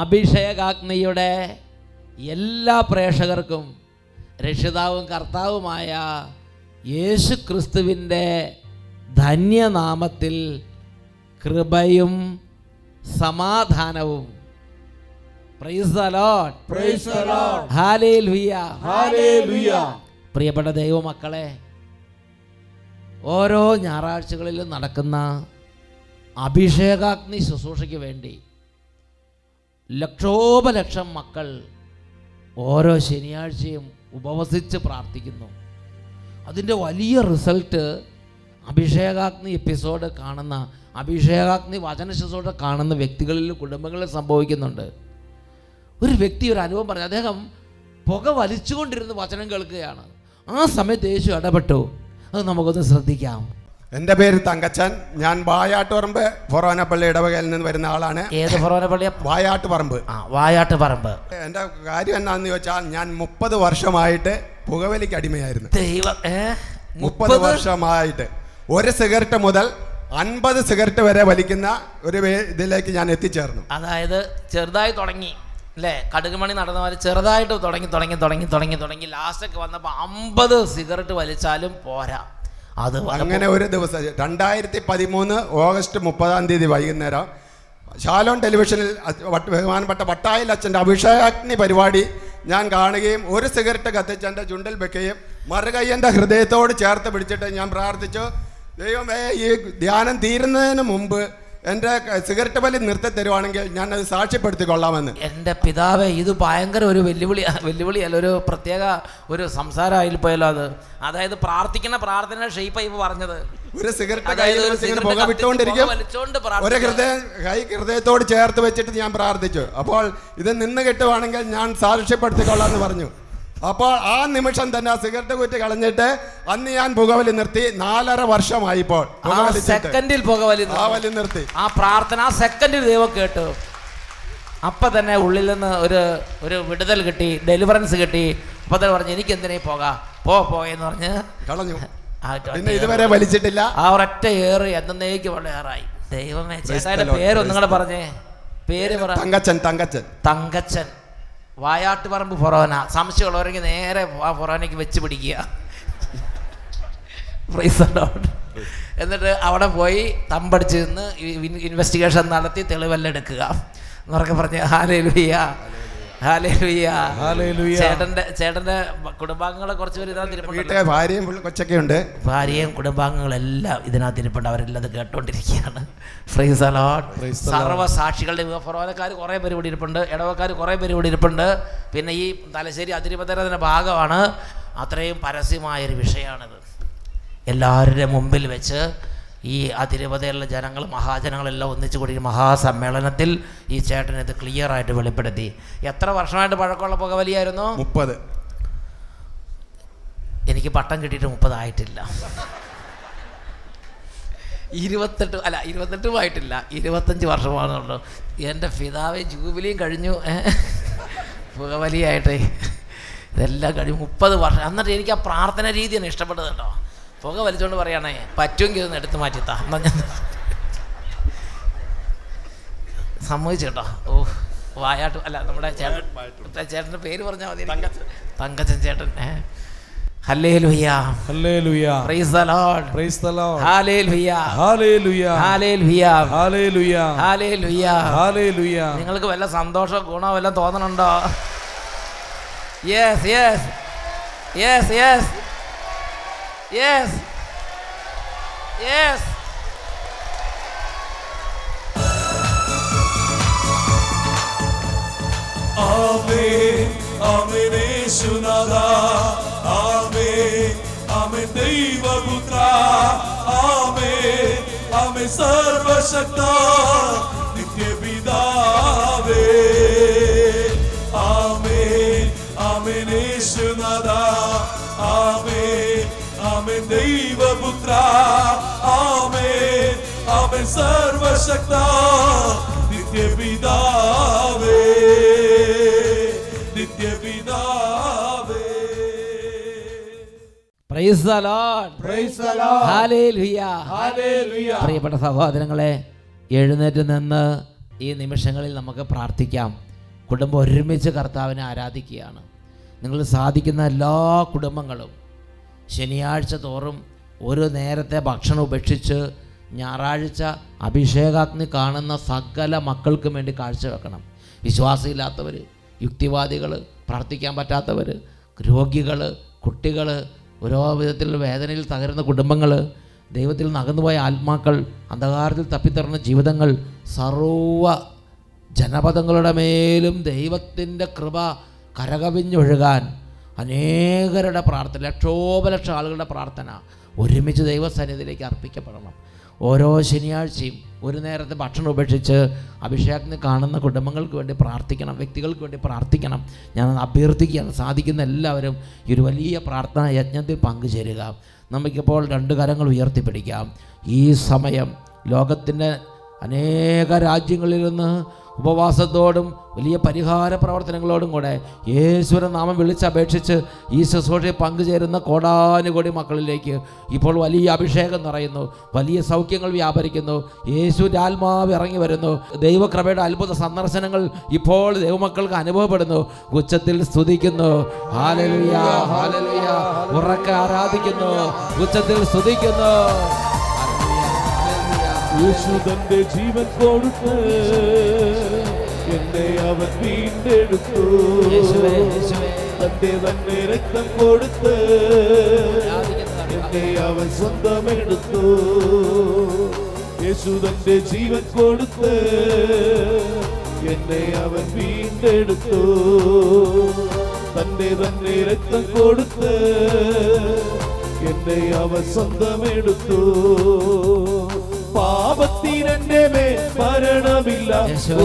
അഭിഷേകാഗ്നിയുടെ എല്ലാ പ്രേക്ഷകർക്കും രക്ഷിതാവും കർത്താവുമായ യേശു ക്രിസ്തുവിന്റെ ധന്യനാമത്തിൽ കൃപയും സമാധാനവും. പ്രിയപ്പെട്ട ദ ഓരോ ഞായറാഴ്ചകളിലും നടക്കുന്ന അഭിഷേകാഗ്നി ശുശ്രൂഷയ്ക്ക് വേണ്ടി ലക്ഷോപലക്ഷം മക്കൾ ഓരോ ശനിയാഴ്ചയും ഉപവസിച്ച് പ്രാർത്ഥിക്കുന്നു. അതിന്റെ വലിയ റിസൾട്ട് അഭിഷേകാഗ്നി എപ്പിസോഡ് കാണുന്ന അഭിഷേകാഗ്നി വചന ശുശ്രൂഷ കാണുന്ന വ്യക്തികളിൽ കുടുംബങ്ങളിൽ സംഭവിക്കുന്നുണ്ട്. ഒരു വ്യക്തി ഒരു അനുഭവം പറഞ്ഞു അദ്ദേഹം പുക വലിച്ചുകൊണ്ടിരുന്ന് വചനം കേൾക്കുകയാണ്. ആ സമയത്ത് യേശു ഇടപെട്ടു. അത് നമുക്കൊന്ന് ശ്രദ്ധിക്കാം. എന്റെ പേര് തങ്കച്ചൻ. ഞാൻ വായാട്ടുപറമ്പ് ഫൊറോനപ്പള്ളി ഇടവകയിൽ നിന്ന് വരുന്ന ആളാണ്. ഏത് ഫൊറോനപ്പള്ളി? വായാട്ടുപറമ്പ്. ആ വായാട്ടുപറമ്പ്. എന്റെ എന്റെ കാര്യം എന്നാന്ന് ചോദിച്ചാൽ ഞാൻ മുപ്പത് വർഷമായിട്ട് പുകവലിക്ക് അടിമയായിരുന്നു. ദൈവം മുപ്പത് വർഷമായിട്ട്. ഒരു സിഗരറ്റ് മുതൽ അൻപത് സിഗരറ്റ് വരെ വലിക്കുന്ന ഒരു ഇതിലേക്ക് ഞാൻ എത്തിച്ചേർന്നു. അതായത് ചെറുതായി തുടങ്ങി. അല്ലേ കടുകുമണി നടന്ന പോലെ ചെറുതായിട്ട് തുടങ്ങി തുടങ്ങി തുടങ്ങി തുടങ്ങി തുടങ്ങി. ലാസ്റ്റൊക്കെ വന്നപ്പോൾ അമ്പത് സിഗരറ്റ് വലിച്ചാലും പോരാ. അത് അങ്ങനെ ഒരു ദിവസം. രണ്ടായിരത്തി പതിമൂന്ന് ഓഗസ്റ്റ് മുപ്പതാം തീയതി വൈകുന്നേരം ശാലോൺ ടെലിവിഷനിൽ ബഹുമാനപ്പെട്ട വട്ടായിൽ അച്ഛന്റെ അഭിഷേകാഗ്നി പരിപാടി ഞാൻ കാണുകയും ഒരു സിഗരറ്റ് കത്തിച്ച് എന്റെ ചുണ്ടിൽ വെക്കുകയും മറുകയ്യന്റെ ഹൃദയത്തോട് ചേർത്ത് പിടിച്ചിട്ട് ഞാൻ പ്രാർത്ഥിച്ചു. ദൈവമേ ഈ ധ്യാനം തീരുന്നതിന് മുമ്പ് എന്റെ ക- സിഗരറ്റ് വലി നിർത്തി തരുവാണെങ്കിൽ ഞാൻ അത് സാക്ഷ്യപ്പെടുത്തി കൊള്ളാമെന്ന് എന്റെ പിതാവ് ഇത് ഭയങ്കര ഒരു വെല്ലുവിളി വെല്ലുവിളിയല്ല ഒരു പ്രത്യേക ഒരു സംസാരമായിൽ പോയല്ലോ അത്. അതായത് പ്രാർത്ഥിക്കുന്ന പ്രാർത്ഥന ഷെയ്പ്പായി ഇപ്പൊ പറഞ്ഞത്. ഒരു സിഗരറ്റ് അതായത് കയ്യിൽ ഒരു സിഗരറ്റ് പുക വിട്ടുകൊണ്ടിരിക്കും വലിച്ചോണ്ട് ഒരു ഹൃദയ കൈ ഹൃദയത്തോട് ചേർത്ത് വെച്ചിട്ട് ഞാൻ പ്രാർത്ഥിച്ചു. അപ്പോൾ ഇത് നിന്ന് കിട്ടുവാണെങ്കിൽ ഞാൻ സാക്ഷ്യപ്പെടുത്തി കൊള്ളാമെന്ന് പറഞ്ഞു. അപ്പോൾ ആ നിമിഷം തന്നെ സിഗരറ്റ് കുറ്റി കളഞ്ഞിട്ട് അന്ന് ഞാൻ പുകവലി നിർത്തി. നാലര വർഷമായി ഇപ്പോൾ സെക്കൻഡിൽ പുകവലി പുകവലി നിർത്തി. ആ പ്രാർത്ഥന ആ സെക്കൻഡിൽ ദൈവം കേട്ടു. അപ്പൊ തന്നെ ഉള്ളിൽ നിന്ന് ഒരു ഒരു വിടുതൽ കിട്ടി ഡെലിവറൻസ് കിട്ടി. അപ്പൊ തന്നെ പറഞ്ഞു എനിക്ക് എന്തിനേ പോകാം? പോ പോ എന്ന് പറഞ്ഞ് കളഞ്ഞു. ഇതുവരെ വലിച്ചിട്ടില്ല. ആ ഒരൊറ്റ ഏറ് എന്നേക്ക് വളരെ ഏറായി. ദൈവമേ ചേട്ടായുടെ പേര് കൂടെ പറഞ്ഞേ. പേര് തങ്കച്ചൻ തങ്കച്ചൻ. തങ്കച്ചൻ. തങ്കച്ചൻ വായാട്ടുപറമ്പ് ഫൊറോന. സംശയമുള്ളവരെങ്കിൽ നേരെ ആ ഫൊറോനയ്ക്ക് വെച്ച് പിടിക്കുക. എന്നിട്ട് അവിടെ പോയി തമ്പടിച്ച് നിന്ന് ഇൻവെസ്റ്റിഗേഷൻ നടത്തി തെളിവെല്ലാം എടുക്കുക. എന്നൊക്കെ പറഞ്ഞ് ഹാലേ ചേട്ടന്റെ ചേട്ടന്റെ കുടുംബാംഗങ്ങളെ കുറച്ച് പേര് ഇതിനകത്ത് ഭാര്യയും കൊച്ചൊക്കെ ഉണ്ട് ഭാര്യയും കുടുംബാംഗങ്ങളെല്ലാം ഇതിനകത്ത് ഇരിപ്പുണ്ട്. അവരെല്ലാം ഇത് കേട്ടോണ്ടിരിക്കുകയാണ്. സർവസാക്ഷികളുടെ ഫൊറോനക്കാർ കുറേ പേര് ഇവിടെ ഇരിപ്പുണ്ട്. ഇടവക്കാർ കുറെ പേര് ഇവിടെ ഇരിപ്പുണ്ട്. പിന്നെ ഈ തലശ്ശേരി അതിരുപത്തരത്തിന്റെ ഭാഗമാണ്. അത്രയും പരസ്യമായൊരു വിഷയമാണിത്. എല്ലാവരുടെ മുമ്പിൽ വെച്ച് ഈ അതിരുപതയുള്ള ജനങ്ങൾ മഹാജനങ്ങളെല്ലാം ഒന്നിച്ചു കൂടി മഹാസമ്മേളനത്തിൽ ഈ ചേട്ടൻ ഇത് ക്ലിയർ ആയിട്ട് വെളിപ്പെടുത്തി. എത്ര വർഷമായിട്ട് പഴക്കമുള്ള പുകവലിയായിരുന്നു മുപ്പത്. എനിക്ക് പട്ടം കിട്ടിയിട്ട് മുപ്പതായിട്ടില്ല ഇരുപത്തെട്ട് അല്ല ഇരുപത്തെട്ടും ആയിട്ടില്ല. ഇരുപത്തഞ്ച് വർഷമാണുള്ളൂ എന്റെ പിതാവ് ജൂബിലിയും കഴിഞ്ഞു? പുകവലിയായിട്ട് ഇതെല്ലാം കഴിഞ്ഞു മുപ്പത് വർഷം. എന്നിട്ട് എനിക്ക് ആ പ്രാർത്ഥന രീതിയാണ് ഇഷ്ടപ്പെട്ടത് കേട്ടോ. പുക വലിച്ചോണ്ട് പറയണേ പറ്റുമെങ്കിൽ ഇതൊന്ന് എടുത്ത് മാറ്റിത്താ. എന്നാ ഞാൻ സമ്മതിച്ചു കേട്ടോ ഓ വായാട്ട് അല്ല നമ്മുടെ ചേട്ടൻ ചേട്ടന്റെ പേര് പറഞ്ഞാൽ മതി. തങ്കച്ചൻ. ചേട്ടൻ നിങ്ങൾക്ക് വല്ല സന്തോഷം ഗുണോ വല്ലതും തോന്നണുണ്ടോ? Yes yes yes yes Yes. Yes. Amen, amen, Yeshunada. Amen, amen, Deva Putra. Amen, amen, Sarva Shakta. ആമേൻ അവൻ സർവശക്ത നിത്യപിതാവേ. പ്രിയപ്പെട്ട സഹോദരങ്ങളെ എഴുന്നേറ്റ് നിന്ന് ഈ നിമിഷങ്ങളിൽ നമുക്ക് പ്രാർത്ഥിക്കാം. കുടുംബം ഒരുമിച്ച് കർത്താവിനെ ആരാധിക്കുകയാണ്. നിങ്ങൾ സാധിക്കുന്ന എല്ലാ കുടുംബങ്ങളും ശനിയാഴ്ച തോറും ഒരു നേരത്തെ ഭക്ഷണം ഉപേക്ഷിച്ച് ഞായറാഴ്ച അഭിഷേകാഗ്നി കാണുന്ന സകല മക്കൾക്കും വേണ്ടി കാഴ്ചവെക്കണം വിശ്വാസമില്ലാത്തവർ യുക്തിവാദികൾ പ്രാർത്ഥിക്കാൻ പറ്റാത്തവർ രോഗികൾ കുട്ടികൾ ഓരോ വിധത്തിൽ വേദനയിൽ തകരുന്ന കുടുംബങ്ങൾ ദൈവത്തിൽ നിന്ന് അകന്നുപോയ ആത്മാക്കൾ അന്ധകാരത്തിൽ തപ്പിത്തറുന്ന ജീവിതങ്ങൾ സർവ ജനപദങ്ങളുടെ മേലും ദൈവത്തിന്റെ കൃപ കരകവിഞ്ഞൊഴുകാൻ അനേകരുടെ പ്രാർത്ഥന ലക്ഷോപലക്ഷം ആളുകളുടെ പ്രാർത്ഥന ഒരുമിച്ച് ദൈവസന്നിധിയിലേക്ക് അർപ്പിക്കപ്പെടണം. ഓരോ ശനിയാഴ്ചയും ഒരു നേരത്തെ ഭക്ഷണം ഉപേക്ഷിച്ച് അഭിഷേകത്തിന് കാണുന്ന കുടുംബങ്ങൾക്ക് വേണ്ടി പ്രാർത്ഥിക്കണം വ്യക്തികൾക്ക് വേണ്ടി പ്രാർത്ഥിക്കണം. ഞാൻ അഭ്യർത്ഥിക്കുകയാണ്. സാധിക്കുന്ന എല്ലാവരും ഈ ഒരു വലിയ പ്രാർത്ഥനാ യജ്ഞത്തിൽ പങ്കുചേരുക. നമുക്കിപ്പോൾ രണ്ട് കരങ്ങൾ ഉയർത്തിപ്പിടിക്കാം. ഈ സമയം ലോകത്തിന്റെ അനേക രാജ്യങ്ങളിൽ നിന്ന് ഉപവാസത്തോടും വലിയ പരിഹാര പ്രവർത്തനങ്ങളോടും കൂടെ യേശുവിനെ നാമം വിളിച്ചപേക്ഷിച്ച് ഈ ശുശ്രൂഷയിൽ പങ്കുചേരുന്ന കോടാനുകോടി മക്കളിലേക്ക് ഇപ്പോൾ വലിയ അഭിഷേകം നിറയുന്നു. വലിയ സൗഖ്യങ്ങൾ വ്യാപരിക്കുന്നു. യേശുവിന്റെ ആത്മാവ് ഇറങ്ങി വരുന്നു. ദൈവക്രമയുടെ അത്ഭുത സന്ദർശനങ്ങൾ ഇപ്പോൾ ദൈവമക്കൾക്ക് അനുഭവപ്പെടുന്നു. ഉച്ചത്തിൽ സ്തുതിക്കുന്നു. ഉറക്കെ ആരാധിക്കുന്നു. ഉച്ചത്തിൽ സ്തുതിക്കുന്നു. യേശു തന്റെ ജീവൻ കൊടുത്ത് എന്നെ അവൻ വീണ്ടെടുത്തു യേശുവേ, യേശുവേ. തന്റെ തന്നെ രക്തം കൊടുത്ത് ആരാധിക്കുന്നു, എന്നെ അവൻ സ്വന്തമെടുത്തു യേശു തന്റെ ജീവൻ കൊടുത്ത് എന്നെ അവൻ വീണ്ടെടുത്തു തന്റെ തന്നെ രക്തം കൊടുത്ത് എന്നെ അവൻ സ്വന്തമെടുത്തു പാപത്തിനെന്റെ മേൽ മരണമില്ല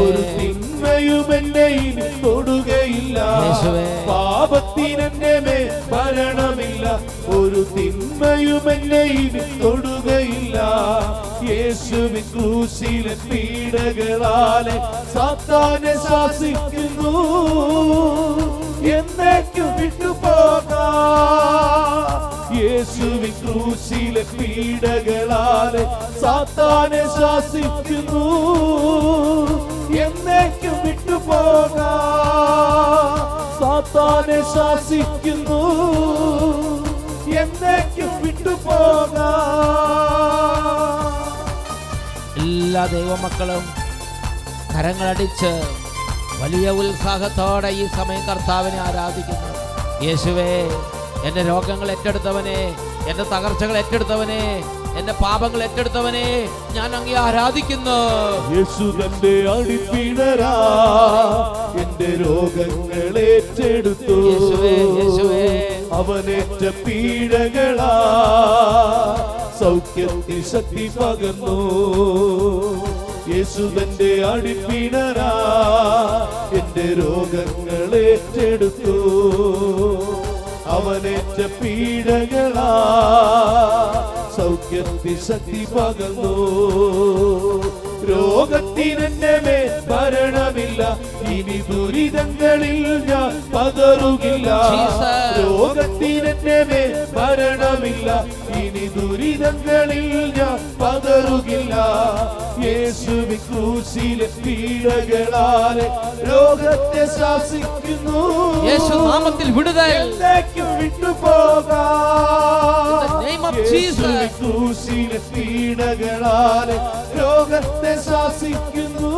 ഒരു തിന്മയും എന്നെ ഇനി തൊടുകയില്ല. പാപത്തിനെ പാപത്തിനെന്റെ മേൽ മരണമില്ല. ഒരു തിന്മയും എന്നെ ഇനി തൊടുകയില്ല. യേശുവിൻ ക്രൂശിലെ പീഡകളാലെ സാത്താനെ ശാസിക്കുന്നു. ക്രൂശിലെ പീഡകളാലെ സാത്താനെ ശാസിക്കുന്നു. എന്നേക്കും വിട്ടുപോകാ. സാത്താനെ ശാസിക്കുന്നു. എന്നേക്കും വിട്ടുപോകാ. എല്ലാ ദൈവമക്കളും കരങ്ങളടിച്ച് വലിയ ഉത്സാഹത്തോടെ ഈ സമയം കർത്താവിനെ ആരാധിക്കുന്നു. യേശുവേ എന്റെ രോഗങ്ങൾ ഏറ്റെടുത്തവനെ എന്റെ തകർച്ചകൾ ഏറ്റെടുത്തവനെ എന്റെ പാപങ്ങൾ ഏറ്റെടുത്തവനെ ഞാൻ അങ്ങേ ആരാധിക്കുന്നു. യേശു തന്റെ അടിപ്പിണരാ എന്റെ രോഗങ്ങൾ ഏറ്റെടുത്തു. യേശുവേ, യേശുവേ. അവനേറ്റ പീഡകളാ സൗഖ്യത്തിൽ ശക്തി പകർന്നു. യേശു തന്റെ അടിപ്പിണരാ എന്റെ രോഗങ്ങൾ ഏറ്റെടുത്തു. അവനേറ്റ പീഡകളാ. സൗഖ്യത്തി ശക്തി പകർന്നു. രോഗത്തിനെന്റെ മേൽ ഭരണമില്ല. ഇനി ദുരിതങ്ങളിൽ ഞാൻ പകരുകില്ല. രോഗത്തിനെ രോഗത്തിനെന്റെ ഇനി ദുരിതങ്ങളിൽ ഞാൻ പതറുകില്ല. യേശുവി ക്രൂശിലെ പീഡകളാലെ രോഗത്തെ ശാസിക്കുന്നു. യേശു നാമത്തിൽ വിടുതൽ. എന്നേക്കും വിട്ടുപോകാം. In the name of Jesus. പീഡകളാലെ രോഗത്തെ ശാസിക്കുന്നു.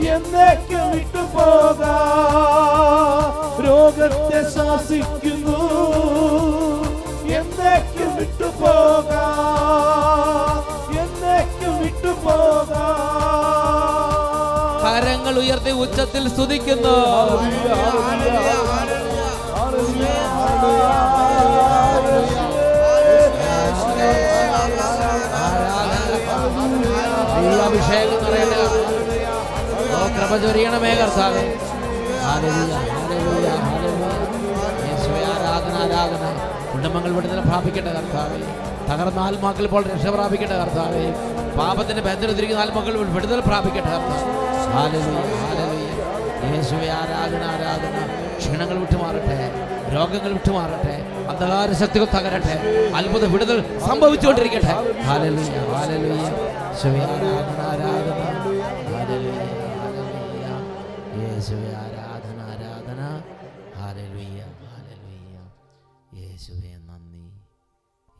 എന്നേക്കും വിട്ടുപോകാം. രോഗത്തെ ശാസിക്കുന്നു വിട്ടുപോകാം എന്നേക്കും വിട്ടുപോകാം കരങ്ങൾ ഉയർത്തി ഉച്ചത്തിൽ സ്തുതിക്കുന്നു. അഭിഷേകം നിറയട്ടെ ഓ കൃപ ചൊരിയണമേ കർത്താവേ ആരാധന ആരാധന. കുടുംബങ്ങൾ വിടുതൽ പ്രാപിക്കട്ടെ കർത്താവേ. തകർന്ന ആത്മാക്കൾ ഇപ്പോൾ രക്ഷ പ്രാപിക്കട്ടെ കർത്താവേ. പാപത്തിന്റെ ബന്ധനത്തിരിക്കുന്ന ആത്മാക്കൾ വിടുതൽ പ്രാപിക്കട്ടെ യേശുവെ ആരാധന ആരാധന. ക്ഷീണങ്ങൾ വിട്ടുമാറട്ടെ രോഗങ്ങൾ വിട്ടുമാറട്ടെ അന്ധകാര ശക്തികൾ തകരട്ടെ അത്ഭുത വിടുതൽ സംഭവിച്ചുകൊണ്ടിരിക്കട്ടെ. ഹാലലുയ്യ ഹാലലുയ്യ യേശുവേ ആരാധന ആരാധന. ഹാലലുയ്യ ആരാധന.